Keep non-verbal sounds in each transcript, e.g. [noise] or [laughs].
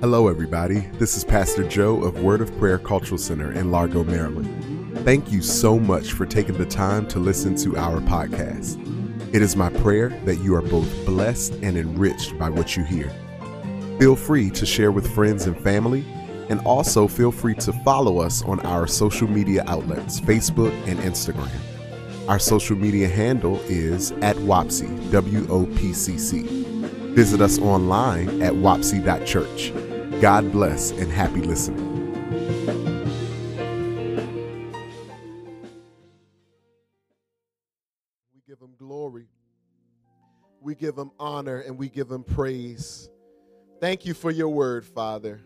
Hello, everybody. This is Pastor Joe of Word of Prayer Cultural Center in Largo, Maryland. Thank you so much for taking the time to listen to our podcast. It is my prayer that you are both blessed and enriched by what you hear. Feel free to share with friends and family, and also feel free to follow us on our social media outlets Facebook and Instagram. Our social media handle is at WOPCC, W O P C C. Visit us online at wopc.church. God bless and happy listening. We give him glory. We give him honor and we give him praise. Thank you for your word, Father.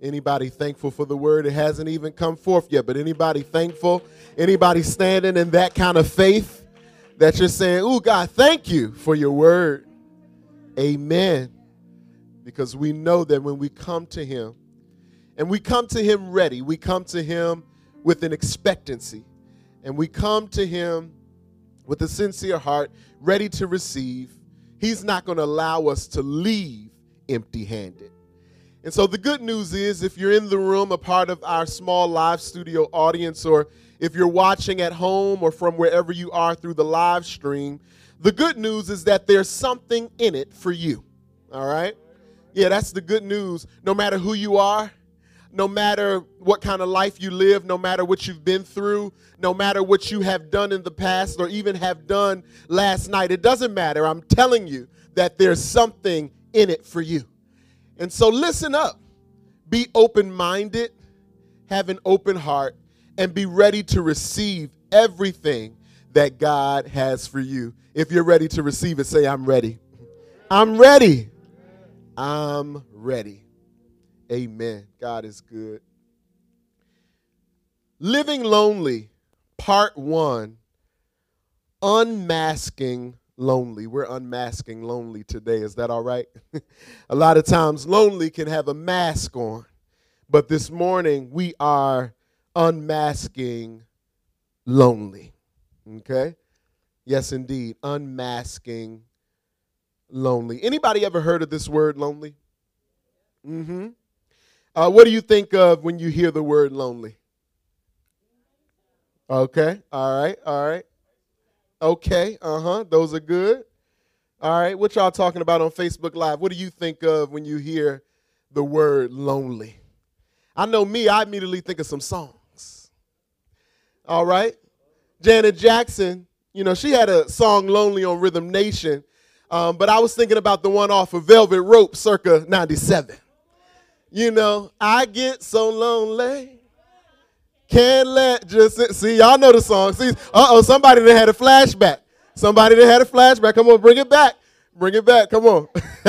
Anybody thankful for the word? It hasn't even come forth yet, but anybody thankful? Anybody standing in that kind of faith that you're saying, Oh, God, thank you for your word? Amen. Because we know that when we come to Him, and we come to Him ready, we come to Him with an expectancy, and we come to Him with a sincere heart, ready to receive, He's not going to allow us to leave empty handed. And so the good news is if you're in the room, a part of our small live studio audience, or if you're watching at home or from wherever you are through the live stream, the good news is that there's something in it for you. All right? Yeah, that's the good news. No matter who you are, no matter what kind of life you live, no matter what you've been through, no matter what you have done in the past or even have done last night, it doesn't matter. I'm telling you that there's something in it for you. And so listen up. Be open minded, have an open heart, and be ready to receive everything that God has for you. If you're ready to receive it, say, I'm ready. I'm ready. I'm ready. Amen. God is good. Living Lonely, Part 1 Unmasking Lonely. We're unmasking lonely today. Is that all right? [laughs] a lot of times, lonely can have a mask on, but this morning we are unmasking lonely. Okay? Yes, indeed. Unmasking lonely. Anybody ever heard of this word lonely? Mm-hmm. Uh, what do you think of when you hear the word lonely? Okay, all right, all right. Okay, uh huh. Those are good. All right, what y'all talking about on Facebook Live? What do you think of when you hear the word lonely? I know me, I immediately think of some songs. All right. Janet Jackson, you know, she had a song Lonely on Rhythm Nation, um, but I was thinking about the one off of Velvet Rope circa 97. You know, I get so lonely. Can't let just see y'all know the song. See, uh oh, somebody that had a flashback. Somebody that had a flashback. Come on, bring it back. Bring it back. Come on. [laughs]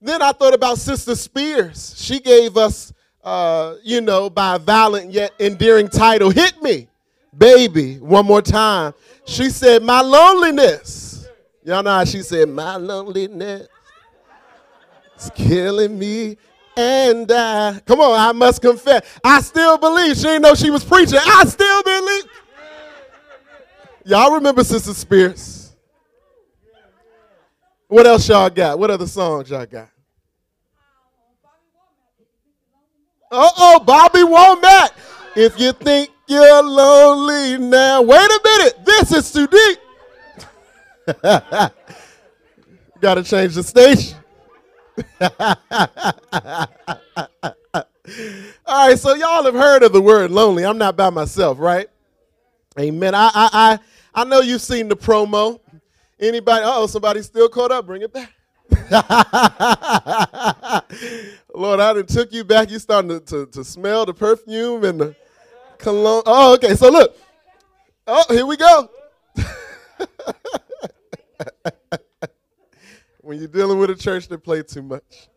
then I thought about Sister Spears. She gave us, uh, you know, by a violent yet endearing title, "Hit Me, Baby." One more time. She said, "My loneliness." Y'all know how she said, "My loneliness." It's killing me and I. Come on, I must confess. I still believe. She didn't know she was preaching. I still believe. Y'all remember Sister Spears? What else y'all got? What other songs y'all got? Uh oh, Bobby Womack. If you think you're lonely now, wait a minute. This is too deep. [laughs] Got to change the station. [laughs] All right, so y'all have heard of the word lonely. I'm not by myself, right? Amen. I I I, I know you've seen the promo. Anybody? Oh, somebody still caught up. Bring it back. [laughs] Lord, I done took you back. You starting to, to, to smell the perfume and the cologne. Oh, okay. So look. Oh, here we go. [laughs] when you're dealing with a church that play too much.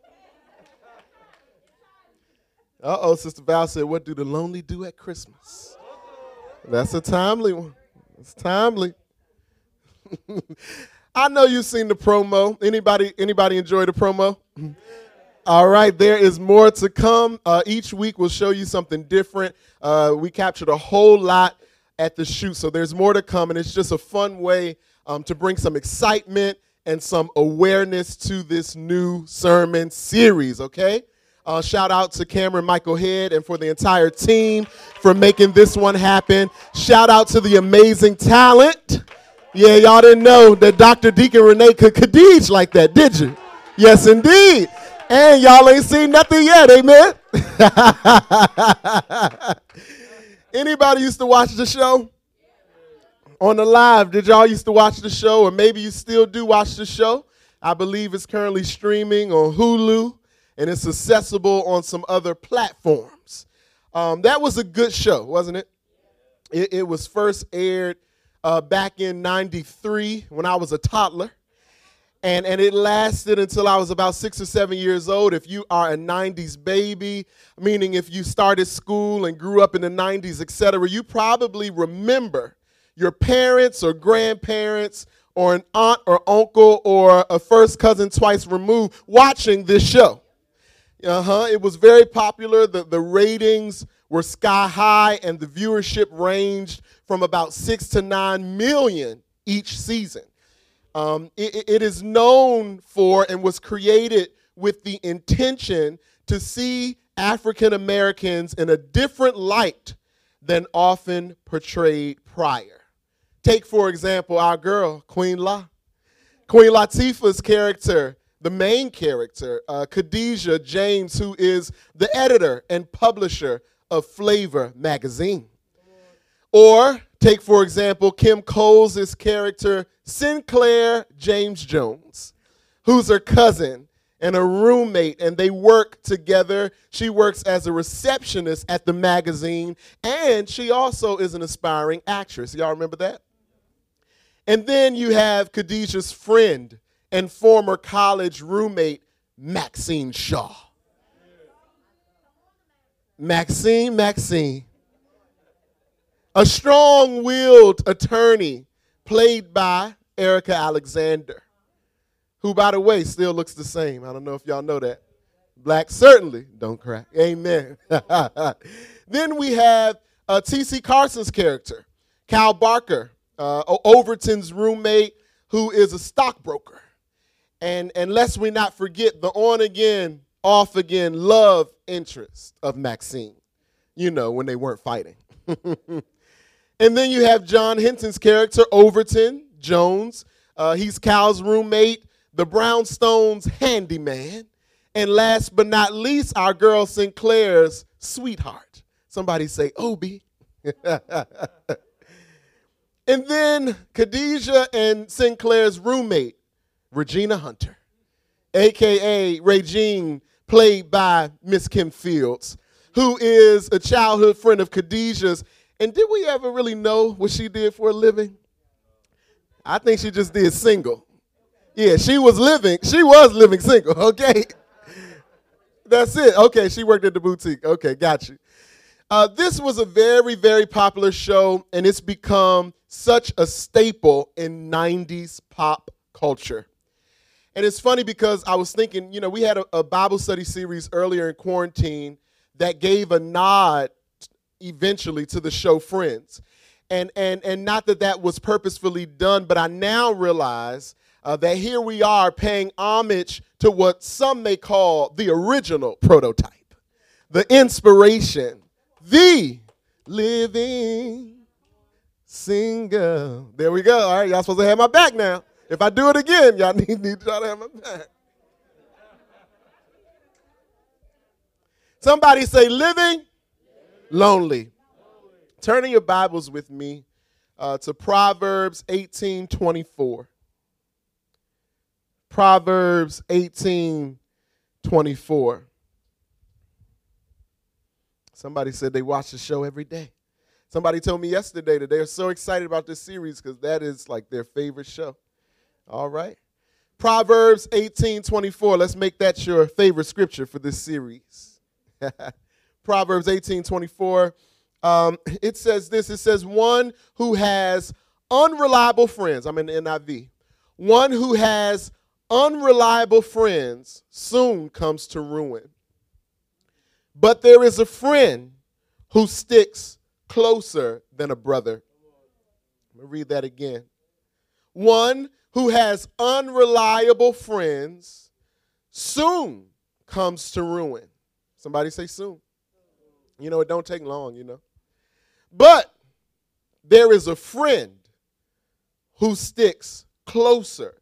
Uh oh, Sister Val said, What do the lonely do at Christmas? That's a timely one. It's timely. [laughs] I know you've seen the promo. Anybody anybody enjoy the promo? All right, there is more to come. Uh, each week we'll show you something different. Uh, we captured a whole lot at the shoot, so there's more to come, and it's just a fun way um, to bring some excitement and some awareness to this new sermon series, okay? Uh, shout out to Cameron Michael Head and for the entire team for making this one happen. Shout out to the amazing talent. Yeah, y'all didn't know that Dr. Deacon Renee could Khadijah like that, did you? Yes, indeed. And y'all ain't seen nothing yet, amen? [laughs] Anybody used to watch the show? On the live, did y'all used to watch the show? Or maybe you still do watch the show? I believe it's currently streaming on Hulu and it's accessible on some other platforms. Um, that was a good show, wasn't it? It, it was first aired uh, back in 93 when I was a toddler and, and it lasted until I was about six or seven years old. If you are a 90s baby, meaning if you started school and grew up in the 90s, etc., you probably remember your parents or grandparents or an aunt or uncle or a first cousin twice removed watching this show. Uh-huh. It was very popular. The, the ratings were sky high, and the viewership ranged from about six to nine million each season. Um, it, it is known for and was created with the intention to see African Americans in a different light than often portrayed prior. Take, for example, our girl, Queen La. Queen Latifah's character, the main character, uh, Khadijah James, who is the editor and publisher of Flavor magazine. Or take, for example, Kim Coles' character, Synclaire James Jones, who's her cousin and a roommate, and they work together. She works as a receptionist at the magazine, and she also is an aspiring actress. Y'all remember that? And then you have Khadijah's friend and former college roommate, Maxine Shaw. Maxine, Maxine. A strong willed attorney played by Erika Alexander, who, by the way, still looks the same. I don't know if y'all know that. Black certainly don't crack. Amen. [laughs] then we have uh, T.C. Carson's character, Kyle Barker, uh, Overton's roommate, who is a stockbroker. And, and lest we not forget the on again, off again love interest of Maxine, you know, when they weren't fighting. [laughs] And then you have John Henton's character, Overton Jones. Uh, he's Kyle's roommate, the Brownstones' handyman. And last but not least, our girl Synclaire's sweetheart. Somebody say, Obi. [laughs] and then Khadijah and Synclaire's roommate, Regina Hunter, aka Regine, played by Miss Kim Fields, who is a childhood friend of Khadijah's and did we ever really know what she did for a living? I think she just did single. Yeah, she was living, she was living single, [laughs] okay? That's it. Okay, she worked at the boutique. Okay, got you. Uh, this was a very, very popular show, and it's become such a staple in 90s pop culture. And it's funny because I was thinking, you know, we had a, a Bible study series earlier in quarantine that gave a nod eventually to the show Friends. And, and, and not that that was purposefully done, but I now realize uh, that here we are paying homage to what some may call the original prototype, the inspiration, the living singer. There we go. All right, y'all supposed to have my back now. If I do it again, y'all [laughs] need, need y'all to have my back. Somebody say living lonely. Turning your Bibles with me uh, to Proverbs 18 24. Proverbs 18 24. Somebody said they watch the show every day. Somebody told me yesterday that they're so excited about this series because that is like their favorite show. All right. Proverbs 18 24. Let's make that your favorite scripture for this series. [laughs] Proverbs 18 24. Um, it says this it says, one who has unreliable friends, I'm in the NIV, one who has unreliable friends soon comes to ruin. But there is a friend who sticks closer than a brother. Let me read that again. One who has unreliable friends soon comes to ruin. Somebody say soon. You know, it don't take long, you know. But there is a friend who sticks closer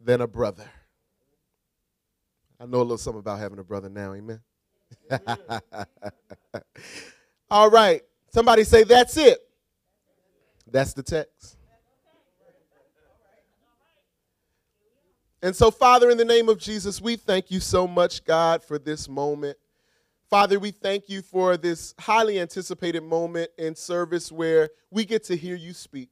than a brother. I know a little something about having a brother now, amen. [laughs] All right. Somebody say, That's it. That's the text. And so, Father, in the name of Jesus, we thank you so much, God, for this moment. Father, we thank you for this highly anticipated moment in service where we get to hear you speak.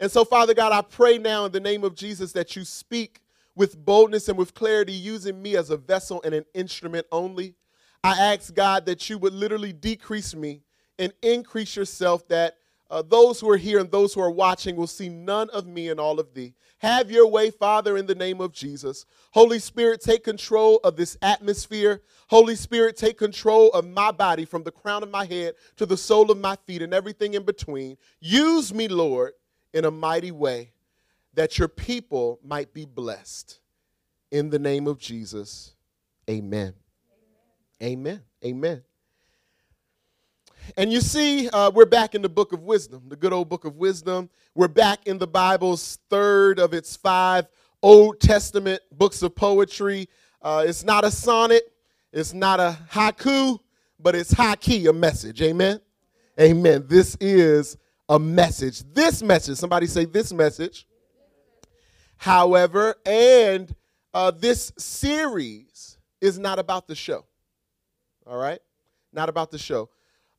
And so, Father God, I pray now in the name of Jesus that you speak with boldness and with clarity, using me as a vessel and an instrument only. I ask God that you would literally decrease me and increase yourself, that uh, those who are here and those who are watching will see none of me and all of thee. Have your way, Father, in the name of Jesus. Holy Spirit, take control of this atmosphere. Holy Spirit, take control of my body from the crown of my head to the sole of my feet and everything in between. Use me, Lord, in a mighty way that your people might be blessed. In the name of Jesus, amen. Amen. Amen. And you see, uh, we're back in the book of wisdom, the good old book of wisdom. We're back in the Bible's third of its five Old Testament books of poetry. Uh, it's not a sonnet, it's not a haiku, but it's high key, a message. Amen. Amen. This is a message. This message, somebody say this message. However, and uh, this series is not about the show. All right? Not about the show.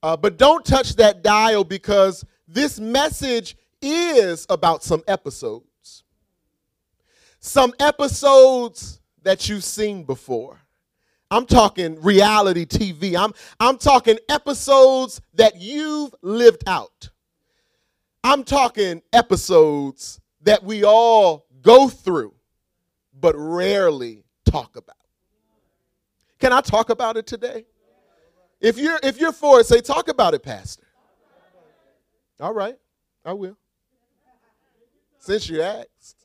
Uh, but don't touch that dial because this message is about some episodes. Some episodes that you've seen before. I'm talking reality TV. I'm, I'm talking episodes that you've lived out. I'm talking episodes that we all go through, but rarely talk about. Can I talk about it today? If you're if you're for it, say talk about it, Pastor. All right, I will. Since you asked.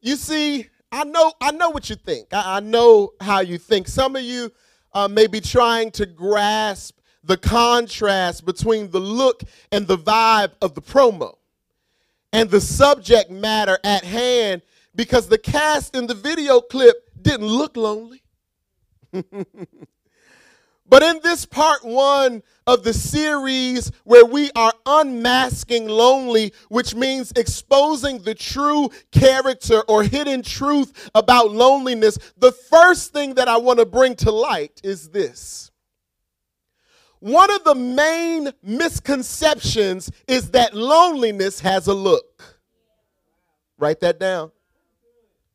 You see, I know I know what you think. I, I know how you think. Some of you uh, may be trying to grasp the contrast between the look and the vibe of the promo and the subject matter at hand because the cast in the video clip didn't look lonely. [laughs] but in this part one of the series where we are unmasking lonely, which means exposing the true character or hidden truth about loneliness, the first thing that I want to bring to light is this. One of the main misconceptions is that loneliness has a look. Write that down.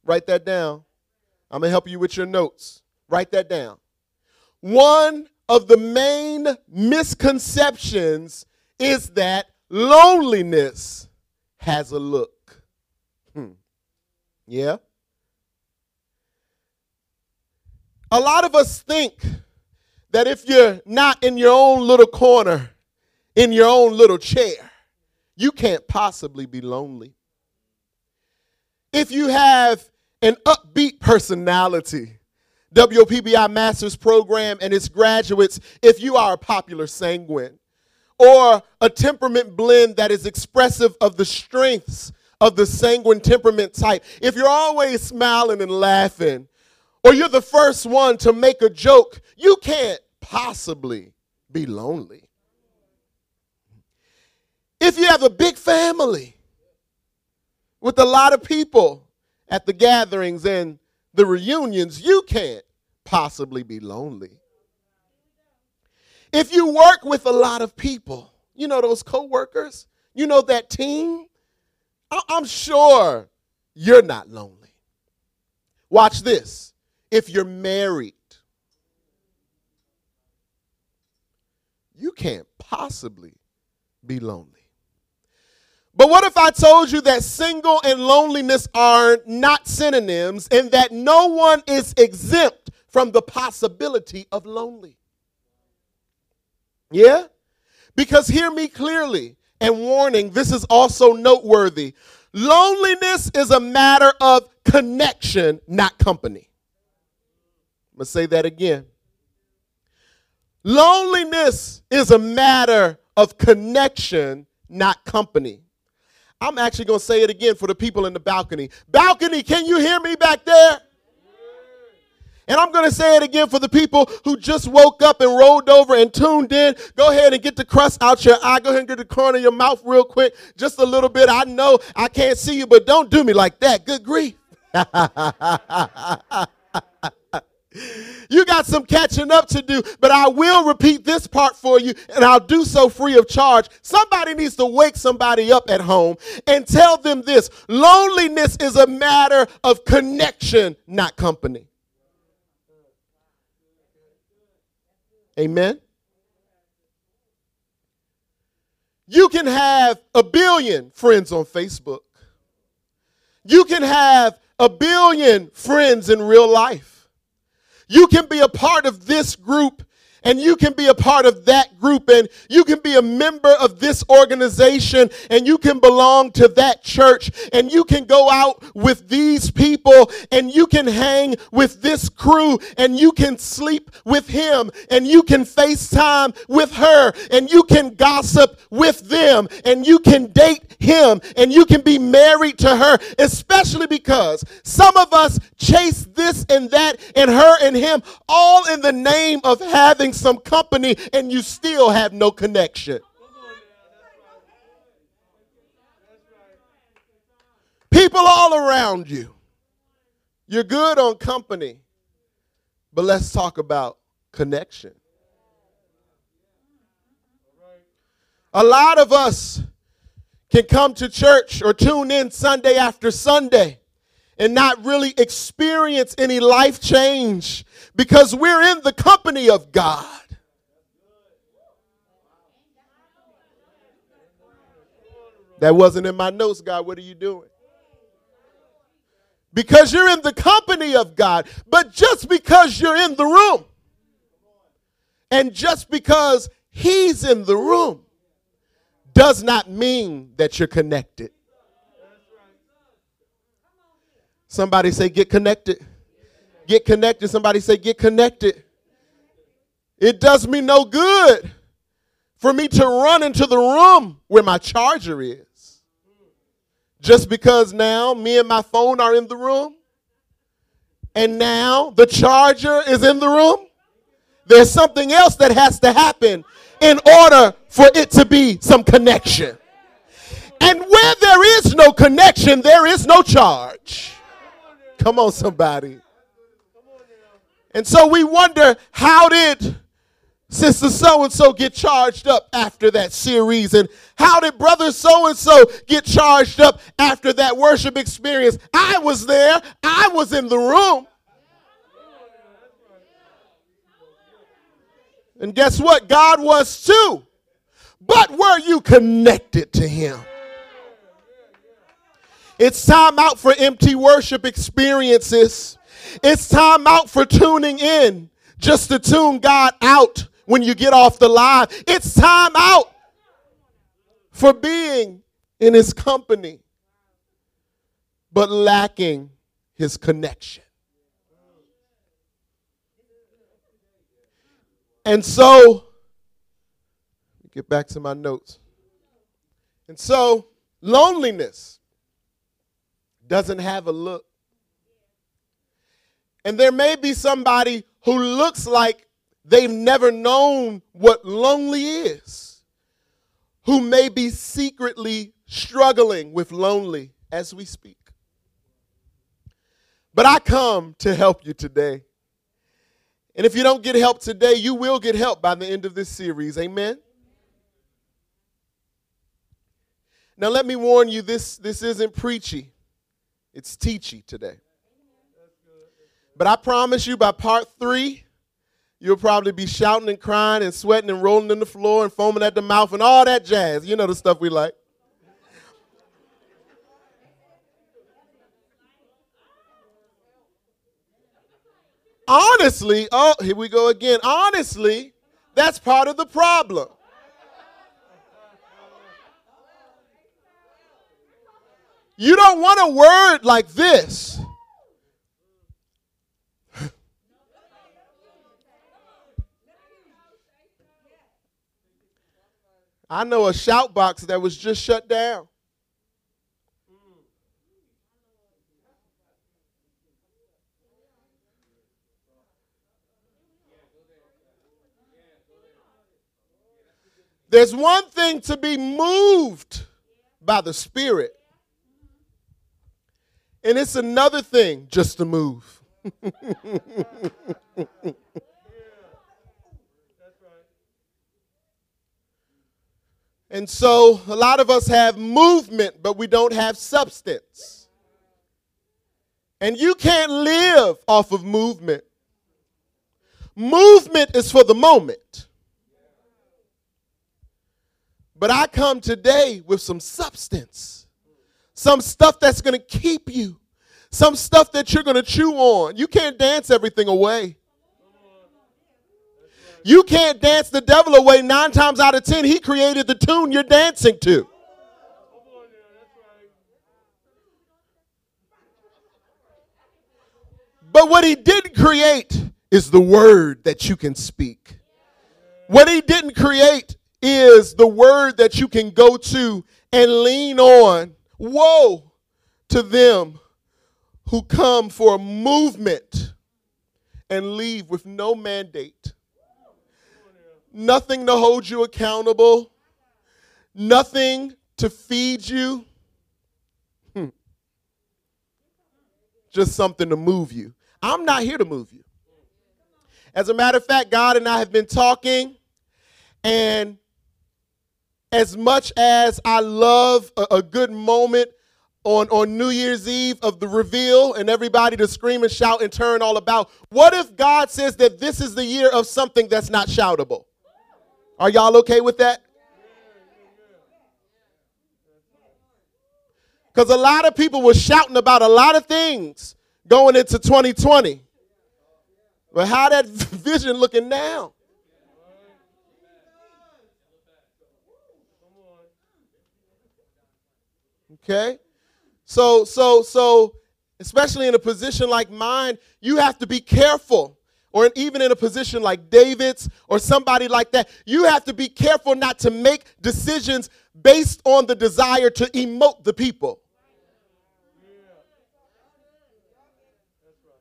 Write that down. I'm going to help you with your notes. Write that down. One of the main misconceptions is that loneliness has a look. Hmm. Yeah? A lot of us think that if you're not in your own little corner, in your own little chair, you can't possibly be lonely. If you have an upbeat personality, WPBI Master's Program and its graduates, if you are a popular sanguine, or a temperament blend that is expressive of the strengths of the sanguine temperament type, if you're always smiling and laughing, or you're the first one to make a joke, you can't possibly be lonely. If you have a big family with a lot of people at the gatherings and the reunions, you can't possibly be lonely. If you work with a lot of people, you know those coworkers, you know that team, I'm sure you're not lonely. Watch this. If you're married, you can't possibly be lonely. But what if I told you that single and loneliness are not synonyms and that no one is exempt from the possibility of lonely? Yeah? Because hear me clearly, and warning, this is also noteworthy. Loneliness is a matter of connection, not company. I'm going to say that again. Loneliness is a matter of connection, not company. I'm actually going to say it again for the people in the balcony. Balcony, can you hear me back there? And I'm going to say it again for the people who just woke up and rolled over and tuned in. Go ahead and get the crust out your eye. Go ahead and get the corner of your mouth real quick. Just a little bit. I know I can't see you, but don't do me like that. Good grief. [laughs] you got some catching up to do, but I will repeat this part for you, and I'll do so free of charge. Somebody needs to wake somebody up at home and tell them this loneliness is a matter of connection, not company. Amen. You can have a billion friends on Facebook. You can have a billion friends in real life. You can be a part of this group and you can be a part of that group and you can be a member of this organization and you can belong to that church and you can go out with these people and you can hang with this crew and you can sleep with him and you can FaceTime with her and you can gossip with them and you can date him and you can be married to her, especially because some of us chase this and that and her and him all in the name of having some company and you still have no connection. People all around you. You're good on company, but let's talk about connection. A lot of us can come to church or tune in Sunday after Sunday and not really experience any life change because we're in the company of God. That wasn't in my notes, God. What are you doing? Because you're in the company of God. But just because you're in the room, and just because He's in the room, does not mean that you're connected. Somebody say, get connected. Get connected. Somebody say, get connected. It does me no good for me to run into the room where my charger is. Just because now me and my phone are in the room and now the charger is in the room, there's something else that has to happen in order for it to be some connection. And where there is no connection, there is no charge. Come on, somebody. And so we wonder how did Sister so and so get charged up after that series? And how did brother so and so get charged up after that worship experience? I was there, I was in the room. And guess what? God was too. But were you connected to Him? It's time out for empty worship experiences. It's time out for tuning in just to tune God out when you get off the line. It's time out for being in His company, but lacking His connection. And so, get back to my notes. And so, loneliness doesn't have a look. And there may be somebody who looks like they've never known what lonely is, who may be secretly struggling with lonely as we speak. But I come to help you today. And if you don't get help today, you will get help by the end of this series. Amen. Now let me warn you this this isn't preachy. It's teachy today. But I promise you by part 3 you'll probably be shouting and crying and sweating and rolling in the floor and foaming at the mouth and all that jazz. You know the stuff we like. Honestly, oh, here we go again. Honestly, that's part of the problem. You don't want a word like this. I know a shout box that was just shut down. There's one thing to be moved by the Spirit, and it's another thing just to move. [laughs] and so a lot of us have movement, but we don't have substance. And you can't live off of movement. Movement is for the moment. But I come today with some substance, some stuff that's going to keep you, some stuff that you're going to chew on. You can't dance everything away. You can't dance the devil away nine times out of ten. He created the tune you're dancing to. But what he didn't create is the word that you can speak. What he didn't create is the word that you can go to and lean on. Woe to them who come for a movement and leave with no mandate, nothing to hold you accountable, nothing to feed you, hmm. just something to move you. I'm not here to move you. As a matter of fact, God and I have been talking, and as much as I love a, a, good moment on, on New Year's Eve of the reveal and everybody to scream and shout and turn all about, what if God says that this is the year of something that's not shoutable? Are y'all okay with that? Because a lot of people were shouting about a lot of things going into 2020. But how that [laughs] vision looking now? Okay? So, so, so, especially in a position like mine, you have to be careful. Or even in a position like David's or somebody like that, you have to be careful not to make decisions based on the desire to emote the people.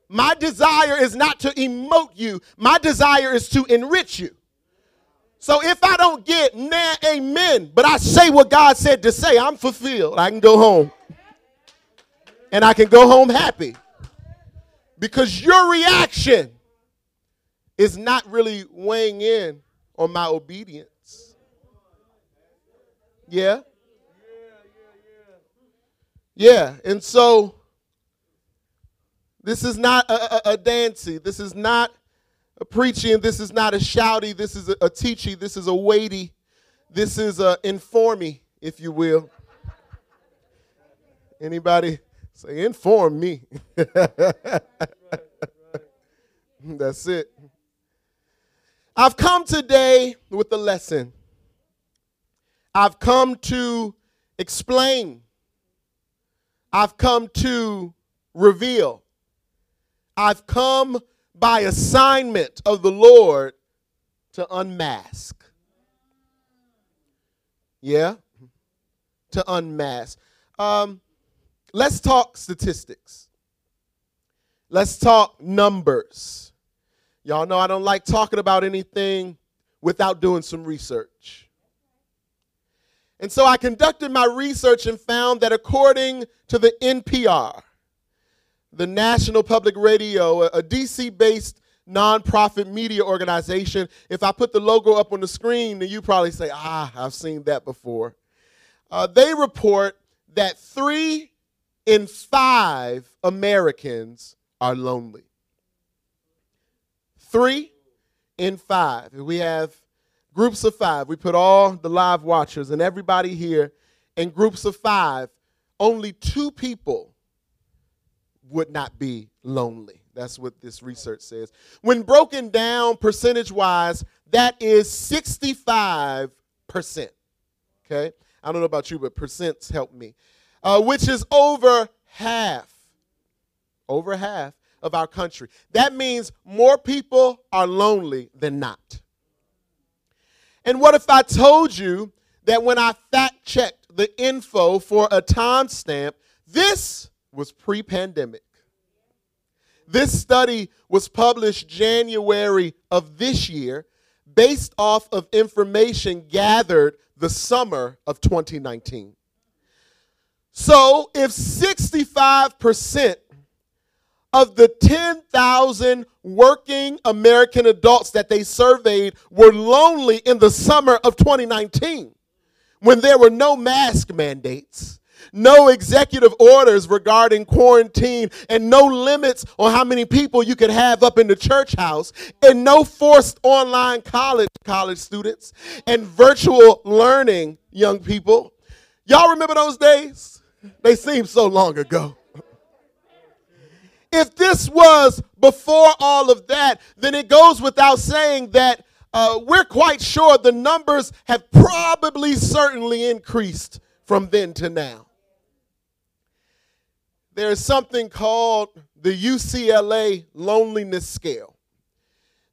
My desire is not to emote you, my desire is to enrich you. So if I don't get nah, amen, but I say what God said to say, I'm fulfilled. I can go home. And I can go home happy. Because your reaction is not really weighing in on my obedience. Yeah? Yeah. Yeah, yeah. Yeah. And so this is not a, a, a dancy. This is not a preaching. This is not a shouty. This is a, a teachy. This is a weighty. This is a informy, if you will. Anybody say inform me? [laughs] That's it. I've come today with a lesson. I've come to explain. I've come to reveal. I've come by assignment of the Lord to unmask. Yeah? To unmask. Um, let's talk statistics. Let's talk numbers. Y'all know I don't like talking about anything without doing some research. And so I conducted my research and found that according to the NPR, the National Public Radio, a, DC based nonprofit media organization. If I put the logo up on the screen, then you probably say, ah, I've seen that before. Uh, they report that three in five Americans are lonely. Three in five. We have groups of five. We put all the live watchers and everybody here in groups of five. Only two people would not be lonely. That's what this research says. When broken down percentage wise, that is 65%. Okay? I don't know about you, but percents help me. uh, which is over half, over half of our country. That means more people are lonely than not. And what if I told you that when I fact checked the info for a timestamp, this was pre pandemic? This study was published January of this year based off of information gathered the summer of 2019. So if 65% of the 10,000 working American adults that they surveyed were lonely in the summer of 2019 when there were no mask mandates, no executive orders regarding quarantine, and no limits on how many people you could have up in the church house, and no forced online college college students, and virtual learning young people. Y'all remember those days? They seem so long ago. If this was before all of that, then it goes without saying that uh, we're quite sure the numbers have probably certainly increased from then to now. There is something called the UCLA Loneliness Scale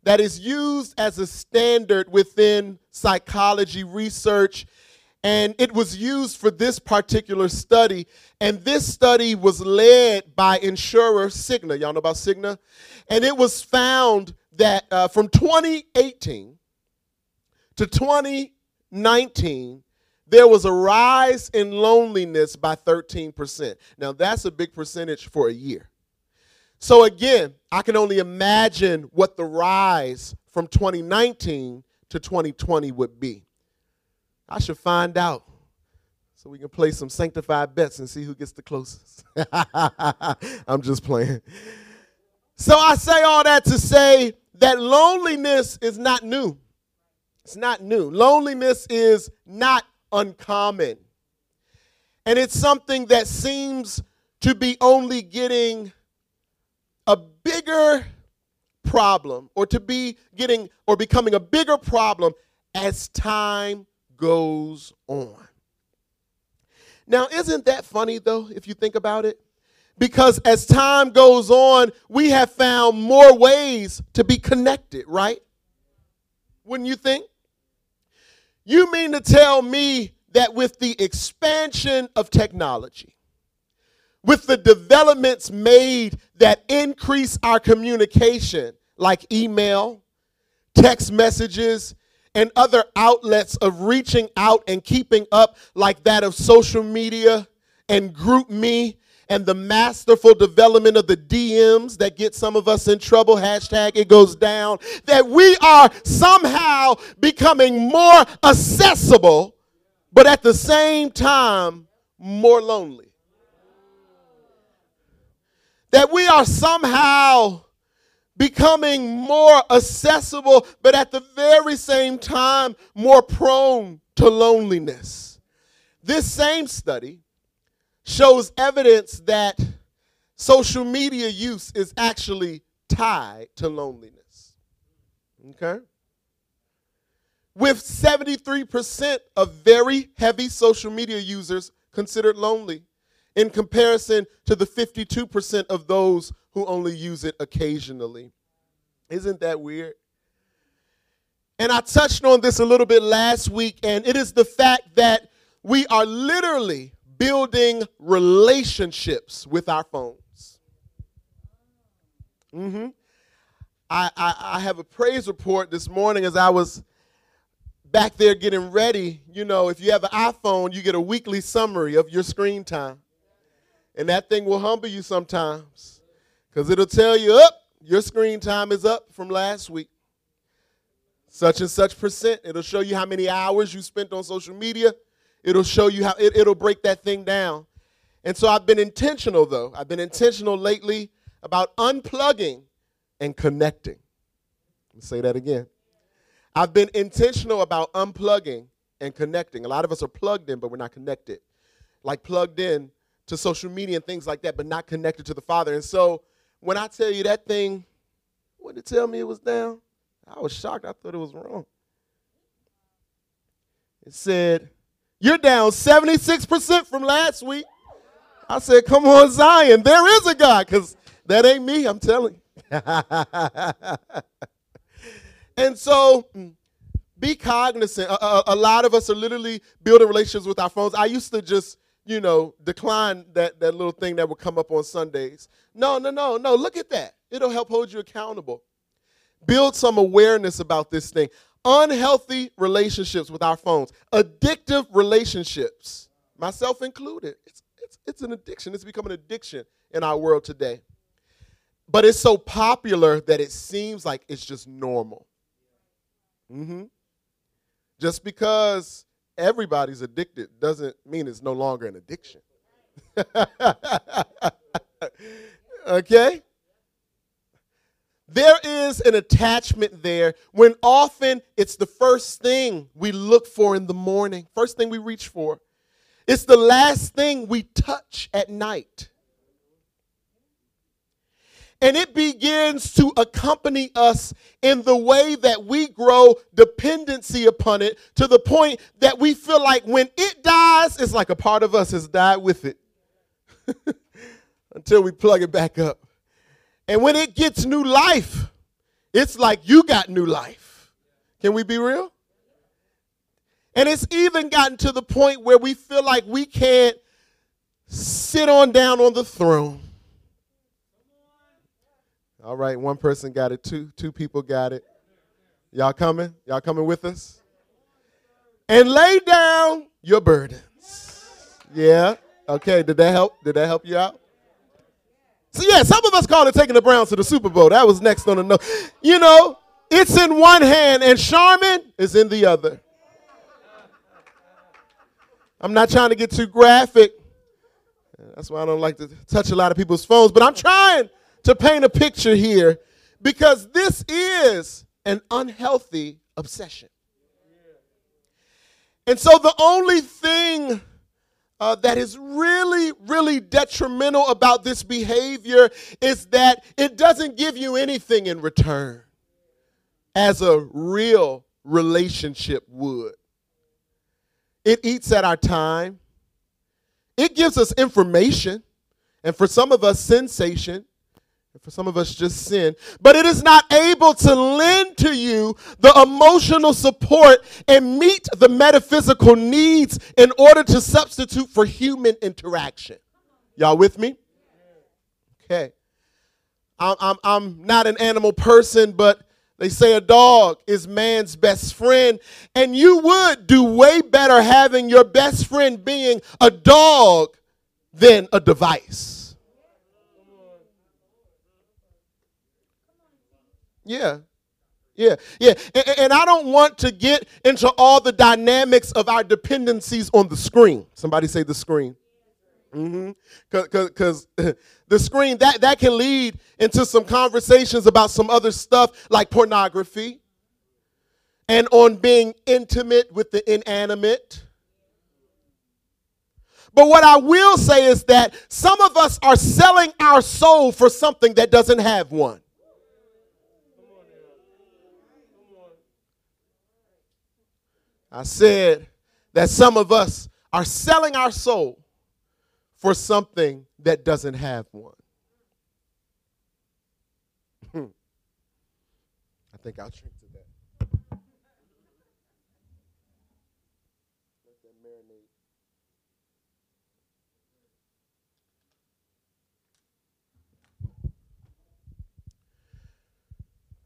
that is used as a standard within psychology research and it was used for this particular study. And this study was led by insurer Cigna. Y'all know about Cigna? And it was found that uh, from 2018 to 2019, there was a rise in loneliness by 13%. Now, that's a big percentage for a year. So, again, I can only imagine what the rise from 2019 to 2020 would be. I should find out so we can play some sanctified bets and see who gets the closest. [laughs] I'm just playing. So I say all that to say that loneliness is not new. It's not new. Loneliness is not uncommon. And it's something that seems to be only getting a bigger problem or to be getting or becoming a bigger problem as time goes on. Now, isn't that funny though, if you think about it? Because as time goes on, we have found more ways to be connected, right? Wouldn't you think? You mean to tell me that with the expansion of technology, with the developments made that increase our communication, like email, text messages, and other outlets of reaching out and keeping up, like that of social media and GroupMe and the masterful development of the DMs that get some of us in trouble, hashtag it goes down, that we are somehow becoming more accessible, but at the same time, more lonely. That we are somehow becoming more accessible, but at the very same time, more prone to loneliness. This same study shows evidence that social media use is actually tied to loneliness. Okay? With 73% of very heavy social media users considered lonely in comparison to the 52% of those who only use it occasionally. Isn't that weird? And I touched on this a little bit last week, and it is the fact that we are literally building relationships with our phones. Mm-hmm. I, I, I have a praise report this morning as I was back there getting ready. You know, if you have an iPhone, you get a weekly summary of your screen time. And that thing will humble you sometimes because it'll tell you, up, your screen time is up from last week. Such and such percent. It'll show you how many hours you spent on social media. It'll show you how it, it'll break that thing down. And so I've been intentional, though. I've been intentional lately about unplugging and connecting. say that again. I've been intentional about unplugging and connecting. A lot of us are plugged in, but we're not connected. Like plugged in to social media and things like that, but not connected to the Father. And so when I tell you that thing, what did it tell me it was down? I was shocked. I thought it was wrong. It said, You're down 76% from last week. I said, come on, Zion, there is a God, because that ain't me, I'm telling you. [laughs] and so mm, be cognizant. A, a, a, lot of us are literally building relationships with our phones. I used to just, you know, decline that, that little thing that would come up on Sundays. No, no, no, no. Look at that. It'll help hold you accountable. Build some awareness about this thing. Unhealthy relationships with our phones, addictive relationships, myself included. It's, it's, it's an addiction. It's become an addiction in our world today. But it's so popular that it seems like it's just normal. Mm-hmm. Just because everybody's addicted doesn't mean it's no longer an addiction. [laughs] okay? There is an attachment there when often it's the first thing we look for in the morning, first thing we reach for. It's the last thing we touch at night and it begins to accompany us in the way that we grow dependency upon it to the point that we feel like when it dies, it's like a part of us has died with it [laughs] until we plug it back up. And when it gets new life, it's like you got new life. Can we be real? And it's even gotten to the point where we feel like we can't sit on down on the throne all right, one person got it. Two two people got it. Y'all coming? Y'all coming with us? And lay down your burdens. Yeah. Okay. Did that help? Did that help you out? So yeah, some of us call it taking the Browns to the Super Bowl. That was next on the note. You know, it's in one hand and Charmin is in the other. I'm not trying to get too graphic. That's why I don't like to touch a lot of people's phones, but I'm trying to paint a picture here because this is an unhealthy obsession. And so the only thing uh, that is really, really detrimental about this behavior is that it doesn't give you anything in return as a real relationship would. It eats at our time, it gives us information, and for some of us, sensation. For some of us, just sin. But it is not able to lend to you the emotional support and meet the metaphysical needs in order to substitute for human interaction. Y'all with me? Okay. I'm, I'm, I'm not an animal person, but they say a dog is man's best friend. And you would do way better having your best friend being a dog than a device. Yeah. Yeah, yeah. And, and, I don't want to get into all the dynamics of our dependencies on the screen. Somebody say the screen. Mm-hmm. Because [laughs] the screen, that, that can lead into some conversations about some other stuff like pornography and on being intimate with the inanimate. But what I will say is that some of us are selling our soul for something that doesn't have one. I said that some of us are selling our soul for something that doesn't have one. Hmm. I think I'll drink to that.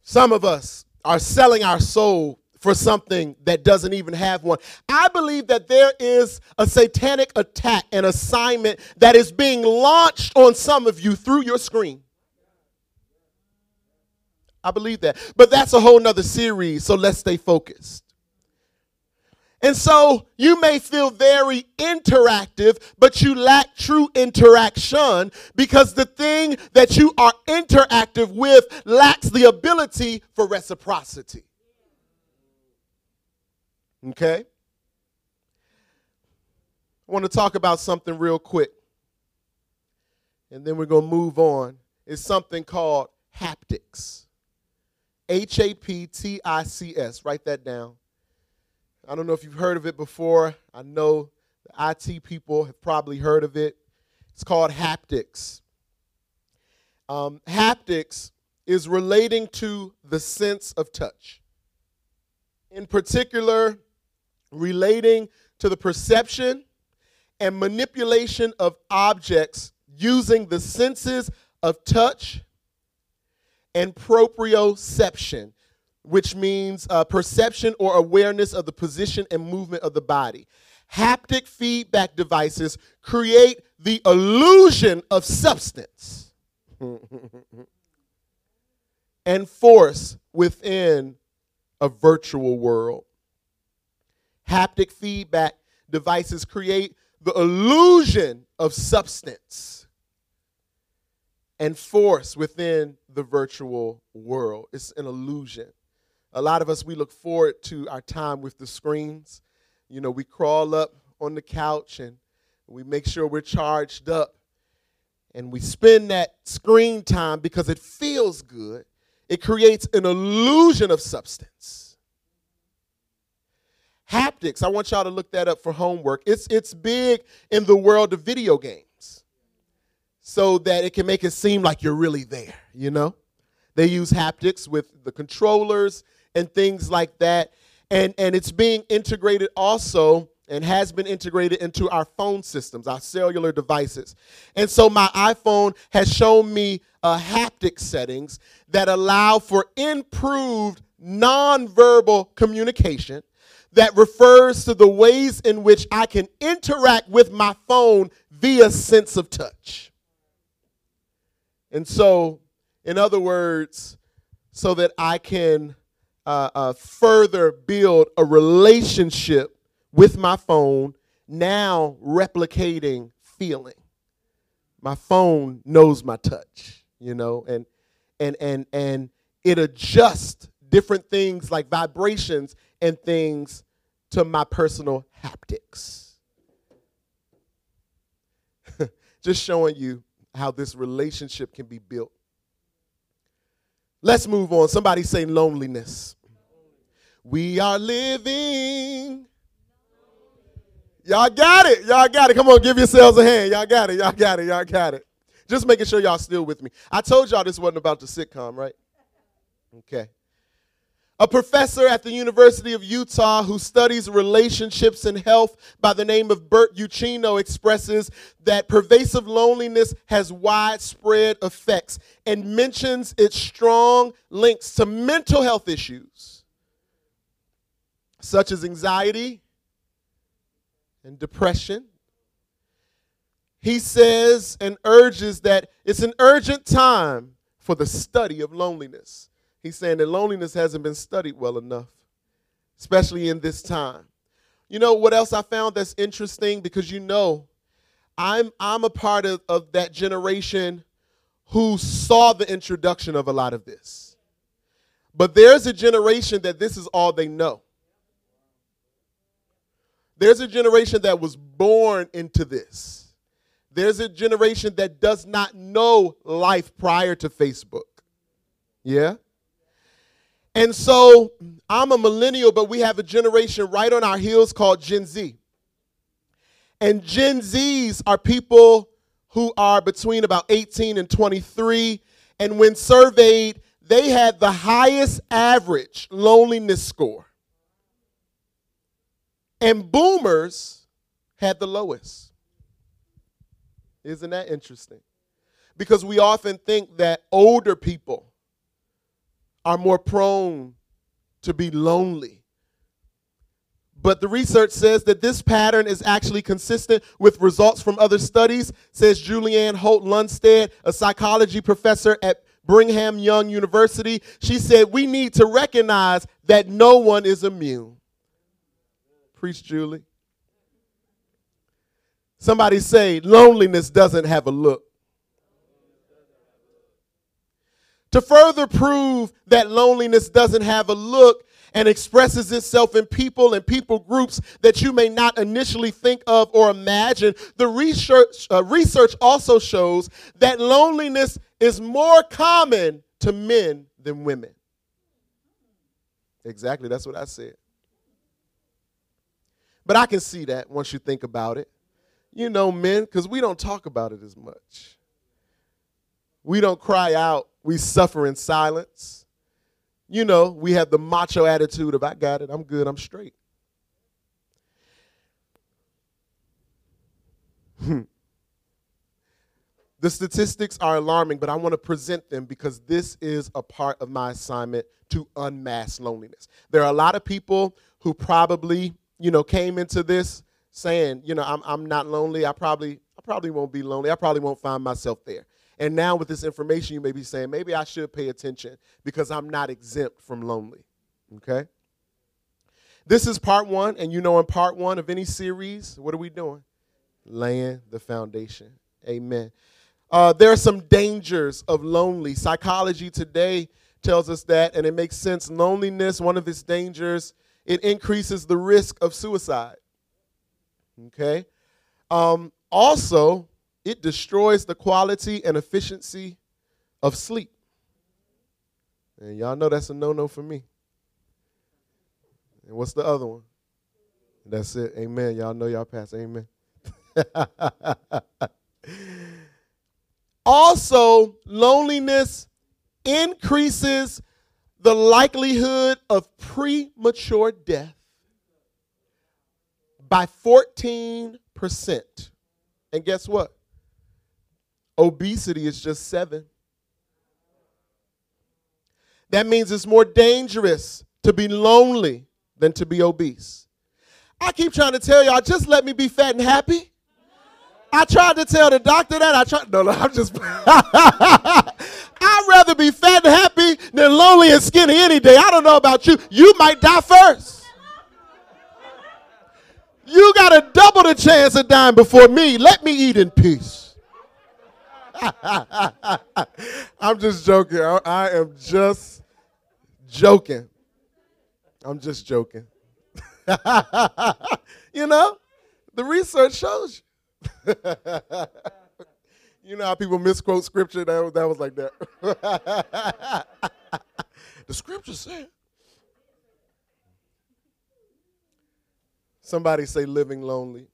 Some of us are selling our soul for something that doesn't even have one. I believe that there is a satanic attack, an assignment that is being launched on some of you through your screen. I believe that. But that's a whole nother series, so let's stay focused. And so you may feel very interactive, but you lack true interaction because the thing that you are interactive with lacks the ability for reciprocity. Okay? I want to talk about something real quick. And then we're going to move on. It's something called haptics. H A P T I C S. Write that down. I don't know if you've heard of it before. I know the IT people have probably heard of it. It's called haptics. Um, haptics is relating to the sense of touch. In particular, relating to the perception and manipulation of objects using the senses of touch and proprioception, which means uh, perception or awareness of the position and movement of the body. Haptic feedback devices create the illusion of substance [laughs] and force within a virtual world. Haptic feedback devices create the illusion of substance and force within the virtual world. It's an illusion. A lot of us, we look forward to our time with the screens. You know, we crawl up on the couch and we make sure we're charged up. And we spend that screen time because it feels good. It creates an illusion of substance. Haptics, I want y'all to look that up for homework. It's, it's big in the world of video games so that it can make it seem like you're really there, you know? They use haptics with the controllers and things like that. And, and it's being integrated also and has been integrated into our phone systems, our cellular devices. And so my iPhone has shown me uh, haptic settings that allow for improved nonverbal communication that refers to the ways in which I can interact with my phone via sense of touch. And so, in other words, so that I can uh, uh, further build a relationship with my phone, now replicating feeling. My phone knows my touch, you know, and and and and it adjusts different things like vibrations and things to my personal haptics. [laughs] Just showing you how this relationship can be built. Let's move on. Somebody say loneliness. We are living. Y'all got it. Y'all got it. Come on, give yourselves a hand. Y'all got it. Y'all got it. Y'all got it. Just making sure y'all still with me. I told y'all this wasn't about the sitcom, right? Okay. A professor at the University of Utah who studies relationships and health by the name of Bert Uchino expresses that pervasive loneliness has widespread effects and mentions its strong links to mental health issues such as anxiety and depression. He says and urges that it's an urgent time for the study of loneliness. He's saying that loneliness hasn't been studied well enough, especially in this time. You know what else I found that's interesting? Because you know, I'm I'm a part of, of that generation who saw the introduction of a lot of this. But there's a generation that this is all they know. There's a generation that was born into this. There's a generation that does not know life prior to Facebook. Yeah? And so I'm a millennial, but we have a generation right on our heels called Gen Z. And Gen Zs are people who are between about 18 and 23. And when surveyed, they had the highest average loneliness score. And boomers had the lowest. Isn't that interesting? Because we often think that older people are more prone to be lonely. But the research says that this pattern is actually consistent with results from other studies, says Julianne Holt Lunstad, a psychology professor at Brigham Young University. She said, We need to recognize that no one is immune. Preach, Julie. Somebody say, loneliness doesn't have a look. To further prove that loneliness doesn't have a look and expresses itself in people and people groups that you may not initially think of or imagine, the research, uh, research also shows that loneliness is more common to men than women. Exactly, that's what I said. But I can see that once you think about it. you know, men, because we don't talk about it as much. We don't cry out, we suffer in silence. You know, we have the macho attitude of, I got it, I'm good, I'm straight. Hmm. The statistics are alarming, but I want to present them because this is a part of my assignment to unmask loneliness. There are a lot of people who probably, you know, came into this saying, you know, I'm, I'm not lonely. I probably, I probably won't be lonely. I probably won't find myself there. And now with this information, you may be saying, maybe I should pay attention because I'm not exempt from lonely. Okay? This is part one, and you know, in part one of any series, what are we doing? Laying the foundation. Amen. Uh, there are some dangers of lonely. Psychology today tells us that, and it makes sense. Loneliness, one of its dangers, it increases the risk of suicide. Okay? Um, also, it destroys the quality and efficiency of sleep. And y'all know that's a no no for me. And what's the other one? That's it. Amen. Y'all know y'all pass. Amen. [laughs] Also, loneliness increases the likelihood of premature death by 14%. And guess what? Obesity is just 7. That means it's more dangerous to be lonely than to be obese. I keep trying to tell y'all, just let me be fat and happy. I tried to tell the doctor that. I tried. No, no, [laughs] I'm just. I'd rather be fat and happy than lonely and skinny any day. I don't know about you. You might die first. You got a double the chance of dying before me. Let me eat in peace. [laughs] I'm just joking. I, I am just joking. I'm just joking. [laughs] you know, the research shows you. [laughs] you know how people misquote scripture? That was, that was like that. the scripture said. Somebody say living lonely.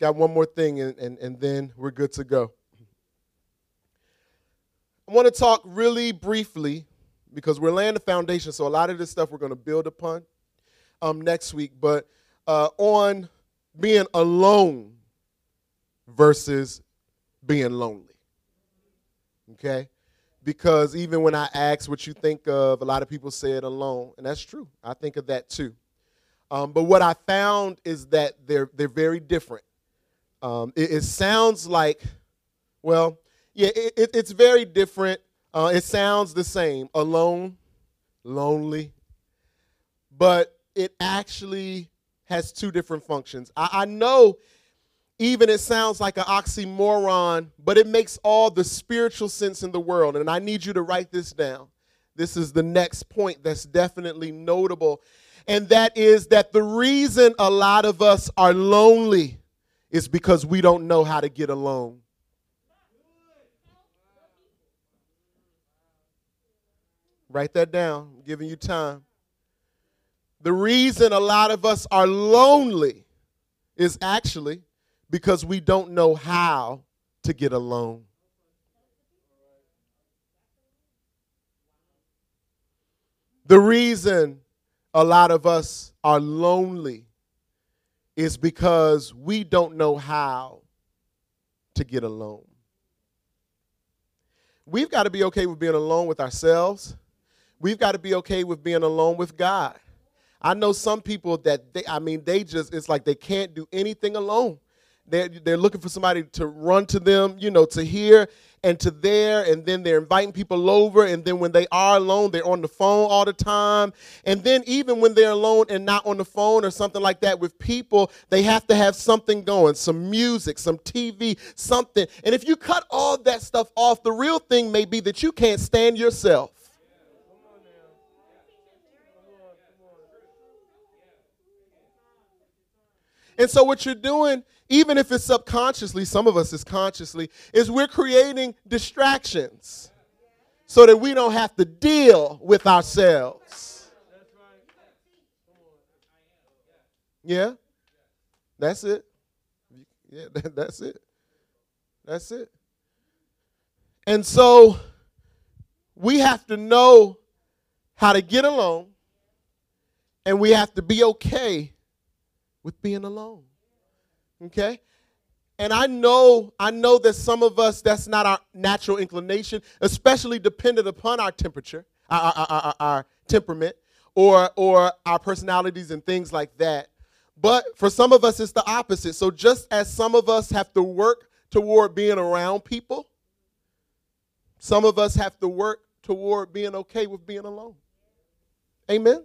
Got one more thing, and, and, and then we're good to go. I want to talk really briefly because we're laying the foundation, so a lot of this stuff we're going to build upon um, next week, but uh, on being alone versus being lonely. Okay? Because even when I ask what you think of, a lot of people say it alone, and that's true. I think of that too. Um, but what I found is that they're they're very different. Um, it, it, sounds like, well, yeah, it, it, it's very different. Uh, it sounds the same, alone, lonely, but it actually has two different functions. I, I know even it sounds like an oxymoron, but it makes all the spiritual sense in the world. And I need you to write this down. This is the next point that's definitely notable. And that is that the reason a lot of us are lonely is because we don't know how to get alone. Write that down. I'm giving you time. The reason a lot of us are lonely is actually because we don't know how to get alone. The reason a lot of us are lonely is because we don't know how to get alone. We've got to be okay with being alone with ourselves. We've got to be okay with being alone with God. I know some people that they, I mean, they just, it's like they can't do anything alone. They're, they're looking for somebody to run to them, you know, to here and to there. And then they're inviting people over. And then when they are alone, they're on the phone all the time. And then even when they're alone and not on the phone or something like that with people, they have to have something going some music, some TV, something. And if you cut all that stuff off, the real thing may be that you can't stand yourself. And so, what you're doing even if it's subconsciously, some of us is consciously, is we're creating distractions so that we don't have to deal with ourselves. Yeah? That's it. Yeah, [laughs] that, that's it. That's it. And so we have to know how to get along, and we have to be okay with being alone. Okay? And I know, I know that some of us, that's not our natural inclination, especially dependent upon our temperature, our, our, our, our temperament, or, or our personalities and things like that. But for some of us, it's the opposite. So just as some of us have to work toward being around people, some of us have to work toward being okay with being alone. Amen?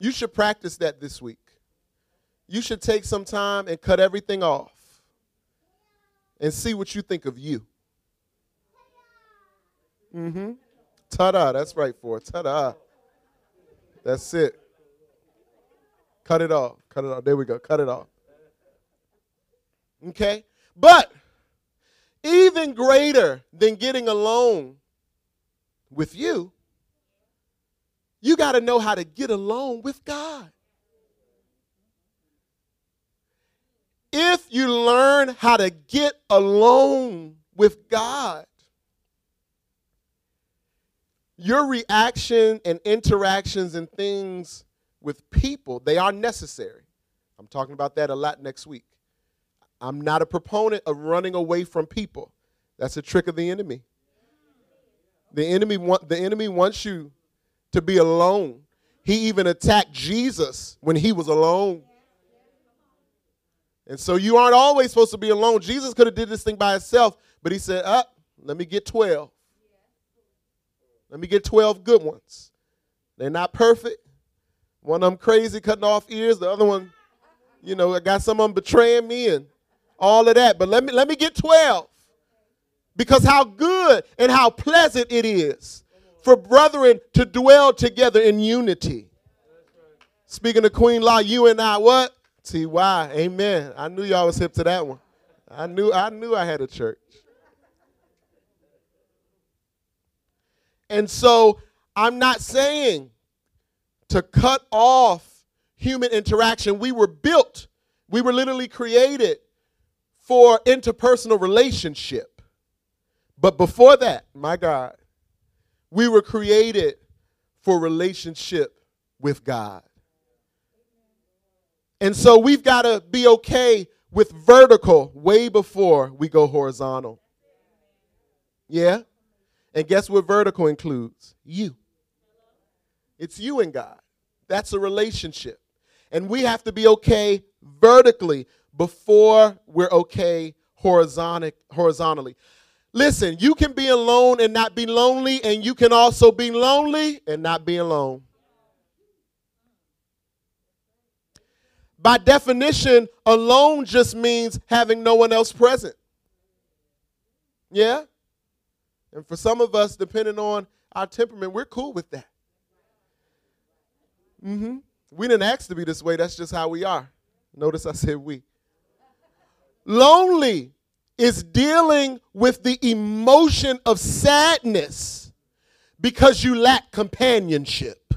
You should practice that this week you should take some time and cut everything off and see what you think of you. Mm-hmm. Ta-da, that's right for it. Ta-da. That's it. Cut it off. Cut it off. There we go. Cut it off. Okay? But even greater than getting alone with you, you got to know how to get along with God. if you learn how to get alone with God, your reaction and interactions and things with people, they are necessary. I'm talking about that a lot next week. I'm not a proponent of running away from people. That's a trick of the enemy. The enemy want, the enemy wants you to be alone. He even attacked Jesus when he was alone. And so you aren't always supposed to be alone. Jesus could have did this thing by himself, but he said, "Up, let me get 12. Let me get 12 good ones. They're not perfect. One of them crazy, cutting off ears. The other one, you know, I got some of them betraying me and all of that. But let me let me get 12. Because how good and how pleasant it is for brethren to dwell together in unity. Speaking of Queen Law, you and I, what? T.Y. Amen. I knew y'all was hip to that one. I knew I knew I had a church. And so I'm not saying to cut off human interaction. We were built, we were literally created for interpersonal relationship. But before that, my God, we were created for relationship with God. And so we've got to be okay with vertical way before we go horizontal. Yeah? And guess what vertical includes? You. It's you and God. That's a relationship. And we have to be okay vertically before we're okay horizontally. Listen, you can be alone and not be lonely, and you can also be lonely and not be alone. by definition, alone just means having no one else present. Yeah? And for some of us, depending on our temperament, we're cool with that. Mm-hmm. We didn't ask to be this way. That's just how we are. Notice I said we. Lonely is dealing with the emotion of sadness because you lack companionship.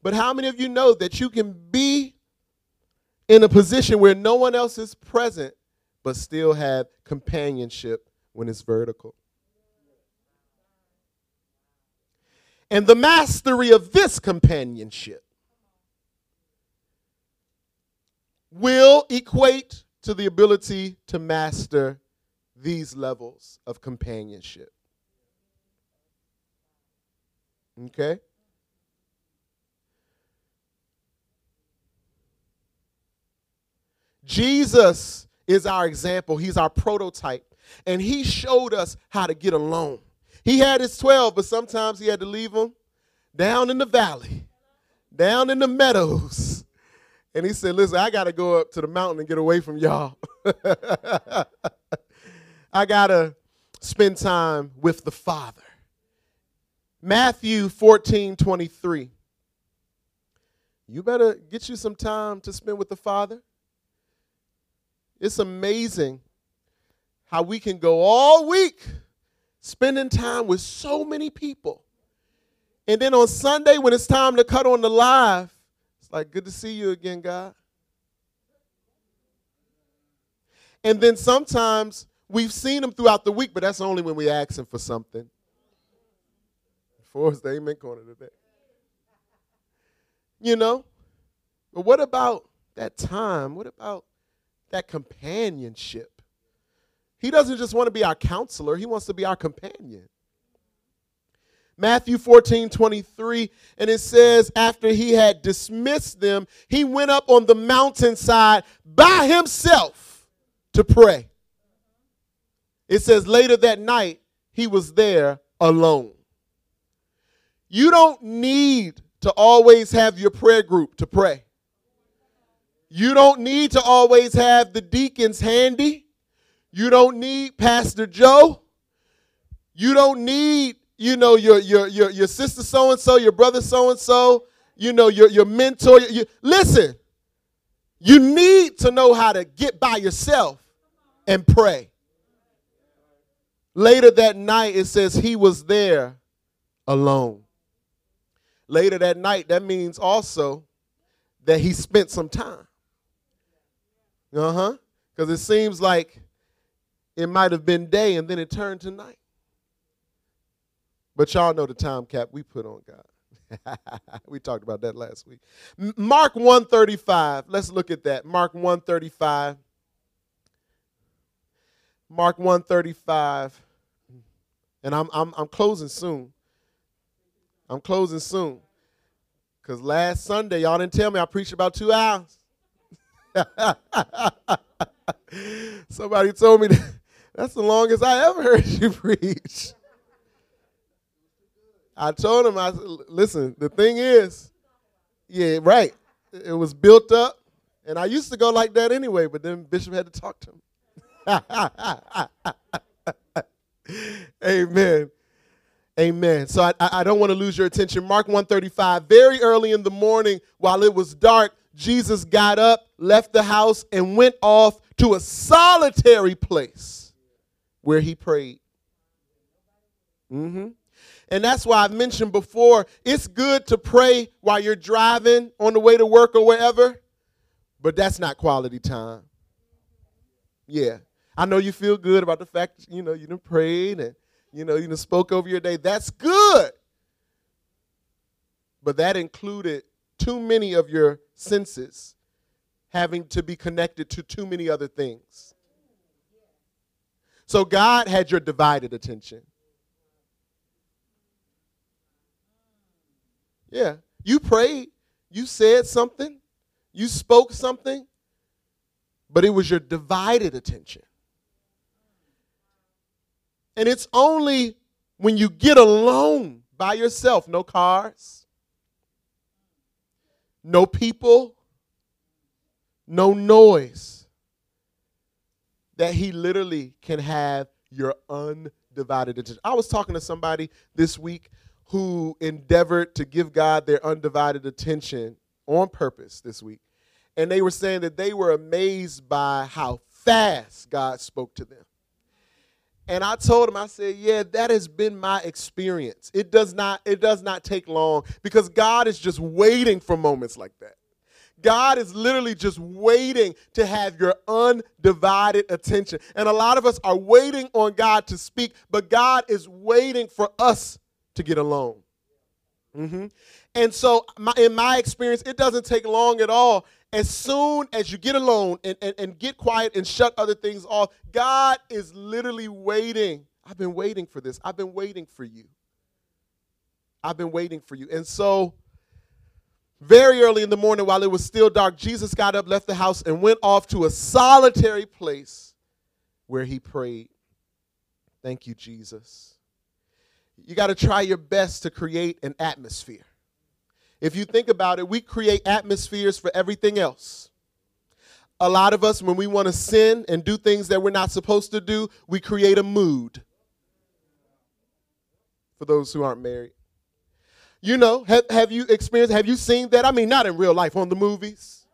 But how many of you know that you can be in a position where no one else is present, but still have companionship when it's vertical? And the mastery of this companionship will equate to the ability to master these levels of companionship. Okay? Jesus is our example, he's our prototype, and he showed us how to get alone. He had his 12, but sometimes he had to leave them down in the valley, down in the meadows. And he said, Listen, I got to go up to the mountain and get away from y'all. [laughs] I got to spend time with the Father. Matthew 14 23. You better get you some time to spend with the Father. It's amazing how we can go all week spending time with so many people. And then on Sunday, when it's time to cut on the live, like, good to see you again, God. And then sometimes we've seen him throughout the week, but that's only when we ask him for something. For us, the amen corner today. You know? But what about that time? What about that companionship? He doesn't just want to be our counselor, he wants to be our companion. Matthew 14, 23, and it says, after he had dismissed them, he went up on the mountainside by himself to pray. It says, later that night, he was there alone. You don't need to always have your prayer group to pray. You don't need to always have the deacons handy. You don't need Pastor Joe. You don't need you know, your your your, your sister so and so, your brother so and so, you know, your, your mentor. Listen, you need to know how to get by yourself and pray. Later that night, it says he was there alone. Later that night, that means also that he spent some time. Uh huh. Because it seems like it might have been day and then it turned to night. But y'all know the time cap we put on God. [laughs] we talked about that last week. Mark 135. Let's look at that. Mark 135. Mark 135. And I'm I'm I'm closing soon. I'm closing soon. Because last Sunday, y'all didn't tell me I preached about two hours. [laughs] Somebody told me that, that's the longest I ever heard [laughs] you preach. I told him, I said, listen, the thing is, yeah, right. It was built up, and I used to go like that anyway, but then Bishop had to talk to him. [laughs] Amen. Amen. So I, I don't want to lose your attention. Mark 135, very early in the morning, while it was dark, Jesus got up, left the house, and went off to a solitary place where he prayed. Mm-hmm. And that's why I've mentioned before it's good to pray while you're driving on the way to work or wherever, but that's not quality time. Yeah. I know you feel good about the fact, you know, you done prayed and, you know, you done spoke over your day. That's good. But that included too many of your senses having to be connected to too many other things. So God had your divided attention. Yeah. You prayed, you said something, you spoke something, but it was your divided attention. And it's only when you get alone by yourself, no cars, no people, no noise, that he literally can have your undivided attention. I was talking to somebody this week who endeavored to give God their undivided attention on purpose this week. And they were saying that they were amazed by how fast God spoke to them. And I told him, I said, yeah, that has been my experience. It does not, it does not take long because God is just waiting for moments like that. God is literally just waiting to have your undivided attention. And a lot of us are waiting on God to speak, but God is waiting for us to get alone. Mm-hmm. And so, my, in my experience, it doesn't take long at all. As soon as you get alone and, and, and get quiet and shut other things off, God is literally waiting. I've been waiting for this. I've been waiting for you. I've been waiting for you. And so, very early in the morning, while it was still dark, Jesus got up, left the house, and went off to a solitary place where he prayed. Thank you, Jesus you got to try your best to create an atmosphere. If you think about it, we create atmospheres for everything else. A lot of us, when we want to sin and do things that we're not supposed to do, we create a mood. For those who aren't married, you know, have, have you experienced, have you seen that? I mean, not in real life, on the movies.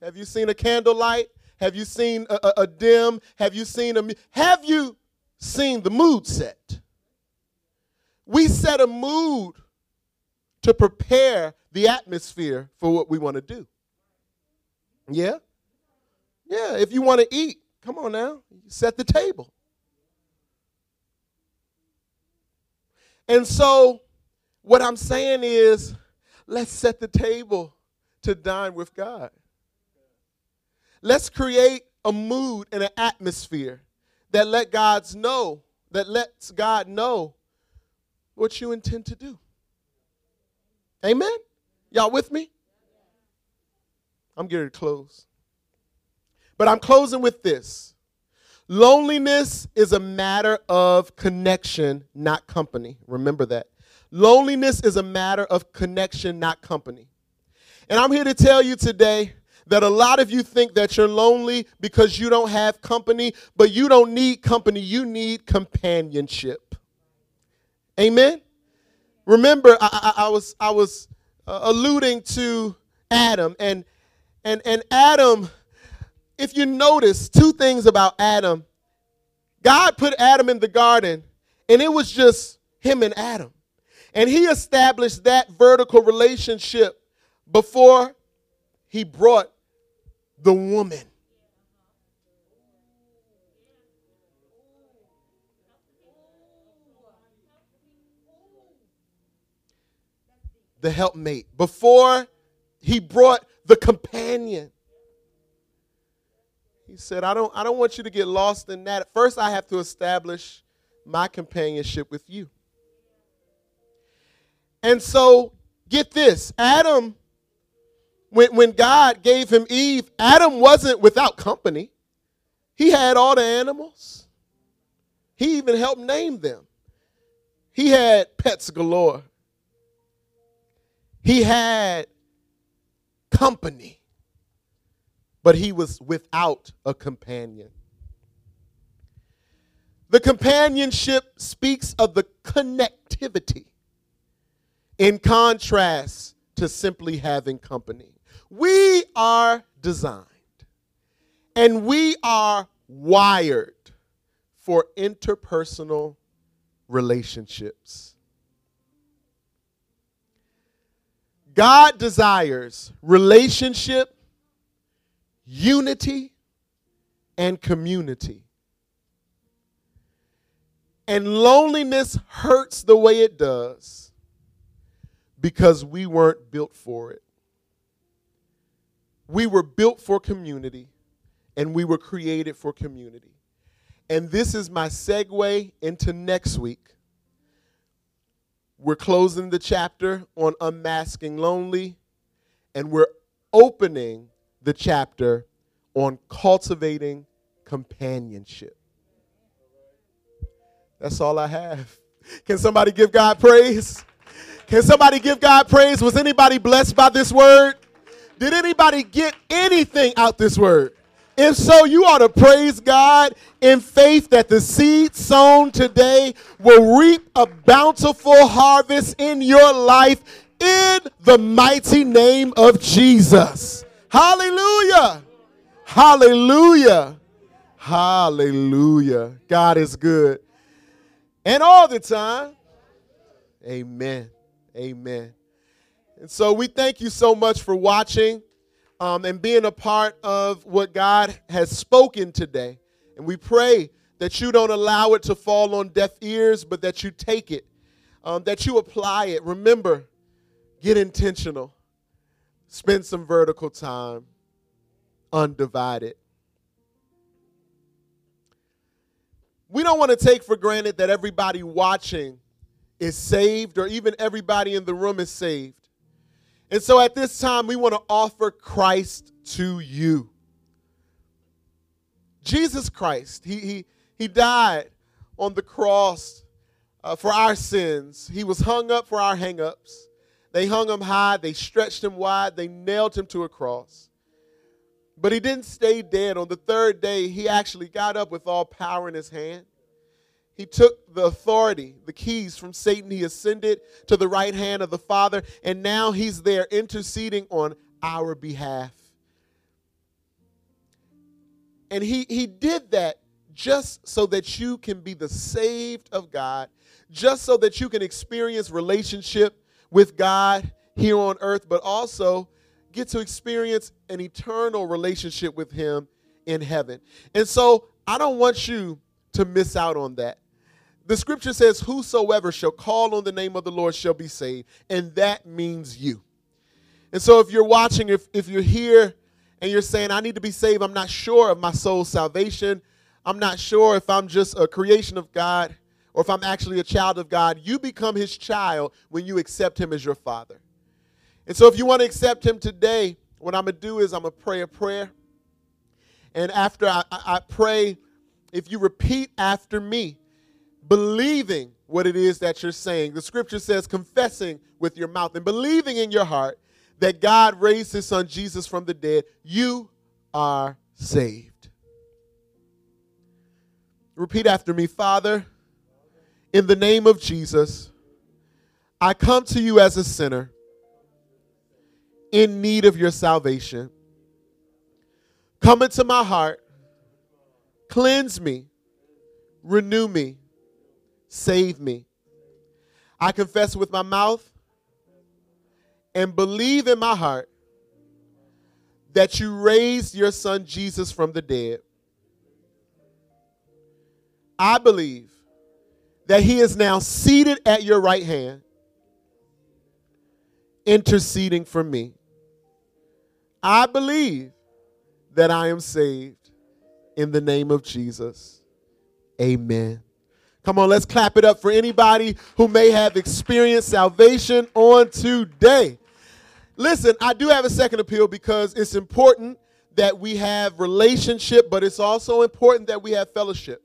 Have you seen a candlelight? Have you seen a, a, a dim? Have you seen a? Have you seen the mood set. We set a mood to prepare the atmosphere for what we want to do. Yeah? Yeah, if you want to eat, come on now, set the table. And so, what I'm saying is, let's set the table to dine with God. Let's create a mood and an atmosphere that let God's know, that lets God know what you intend to do. Amen? Y'all with me? I'm getting to close. But I'm closing with this. Loneliness is a matter of connection, not company. Remember that. Loneliness is a matter of connection, not company. And I'm here to tell you today that a lot of you think that you're lonely because you don't have company, but you don't need company, you need companionship. Amen? Remember, I, I, I was, I was uh, alluding to Adam, and, and, and Adam, if you notice two things about Adam, God put Adam in the garden, and it was just him and Adam. And he established that vertical relationship before he brought the woman. The helpmate. Before he brought the companion. He said, I don't, I don't want you to get lost in that. First, I have to establish my companionship with you. And so, get this Adam when, when God gave him Eve, Adam wasn't without company. He had all the animals. He even helped name them. He had pets galore. He had company, but he was without a companion. The companionship speaks of the connectivity in contrast to simply having company. We are designed and we are wired for interpersonal relationships. God desires relationship, unity, and community. And loneliness hurts the way it does because we weren't built for it. We were built for community and we were created for community. And this is my segue into next week. We're closing the chapter on unmasking lonely, and we're opening the chapter on cultivating companionship. That's all I have. Can somebody give God praise? Can somebody give God praise? Was anybody blessed by this word? Did anybody get anything out this word? If so, you ought to praise God in faith that the seed sown today will reap a bountiful harvest in your life in the mighty name of Jesus. Hallelujah. Hallelujah. Hallelujah. God is good. And all the time. Amen. Amen. And so we thank you so much for watching um, and being a part of what God has spoken today. And we pray that you don't allow it to fall on deaf ears, but that you take it, um, that you apply it. Remember, get intentional, spend some vertical time, undivided. We don't want to take for granted that everybody watching is saved or even everybody in the room is saved. And so at this time, we want to offer Christ to you. Jesus Christ, he, he, he died on the cross uh, for our sins. He was hung up for our hangups. They hung him high, they stretched him wide, they nailed him to a cross. But he didn't stay dead. On the third day, he actually got up with all power in his hand. He took the authority, the keys from Satan. He ascended to the right hand of the Father, and now he's there interceding on our behalf. And he, he did that just so that you can be the saved of God, just so that you can experience relationship with God here on earth, but also get to experience an eternal relationship with Him in heaven. And so I don't want you to miss out on that. The scripture says, Whosoever shall call on the name of the Lord shall be saved, and that means you. And so if you're watching, if, if you're here and you're saying, I need to be saved, I'm not sure of my soul's salvation, I'm not sure if I'm just a creation of God or if I'm actually a child of God, you become his child when you accept him as your father. And so if you want to accept him today, what I'm going to do is I'm going to pray a prayer. And after I, I, pray, if you repeat after me, believing what it is that you're saying, the scripture says confessing with your mouth and believing in your heart that God raised his son Jesus from the dead, you are saved. Repeat after me, Father, in the name of Jesus, I come to you as a sinner in need of your salvation. Come into my heart, cleanse me, renew me, save me. I confess with my mouth and believe in my heart that you raised your son Jesus from the dead. I believe that he is now seated at your right hand, interceding for me. I believe that I am saved in the name of Jesus. Amen. Come on, let's clap it up for anybody who may have experienced salvation on today. Listen, I do have a second appeal because it's important that we have relationship, but it's also important that we have fellowship.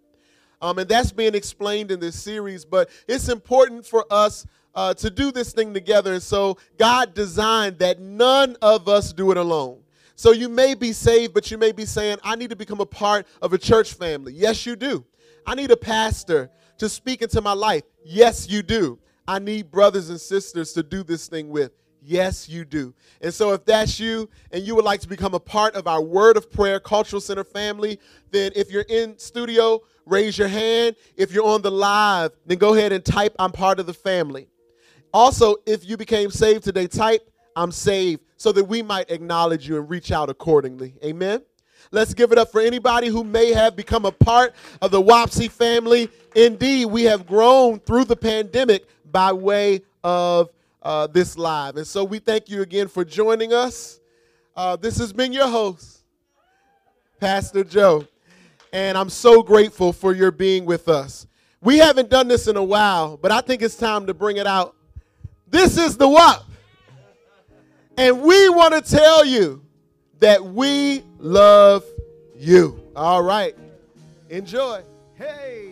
Um, and that's being explained in this series, but it's important for us uh, to do this thing together. And so God designed that none of us do it alone. So you may be saved, but you may be saying, I need to become a part of a church family. Yes, you do. I need a pastor to speak into my life. Yes, you do. I need brothers and sisters to do this thing with. Yes, you do. And so, if that's you and you would like to become a part of our Word of Prayer Cultural Center family, then if you're in studio, raise your hand. If you're on the live, then go ahead and type, I'm part of the family. Also, if you became saved today, type, I'm saved, so that we might acknowledge you and reach out accordingly. Amen. Let's give it up for anybody who may have become a part of the Wapsie family. Indeed, we have grown through the pandemic by way of uh, this live. And so we thank you again for joining us. Uh, this has been your host, Pastor Joe, and I'm so grateful for your being with us. We haven't done this in a while, but I think it's time to bring it out. This is the WAP. And we want to tell you that we love you. All right. Enjoy. Hey.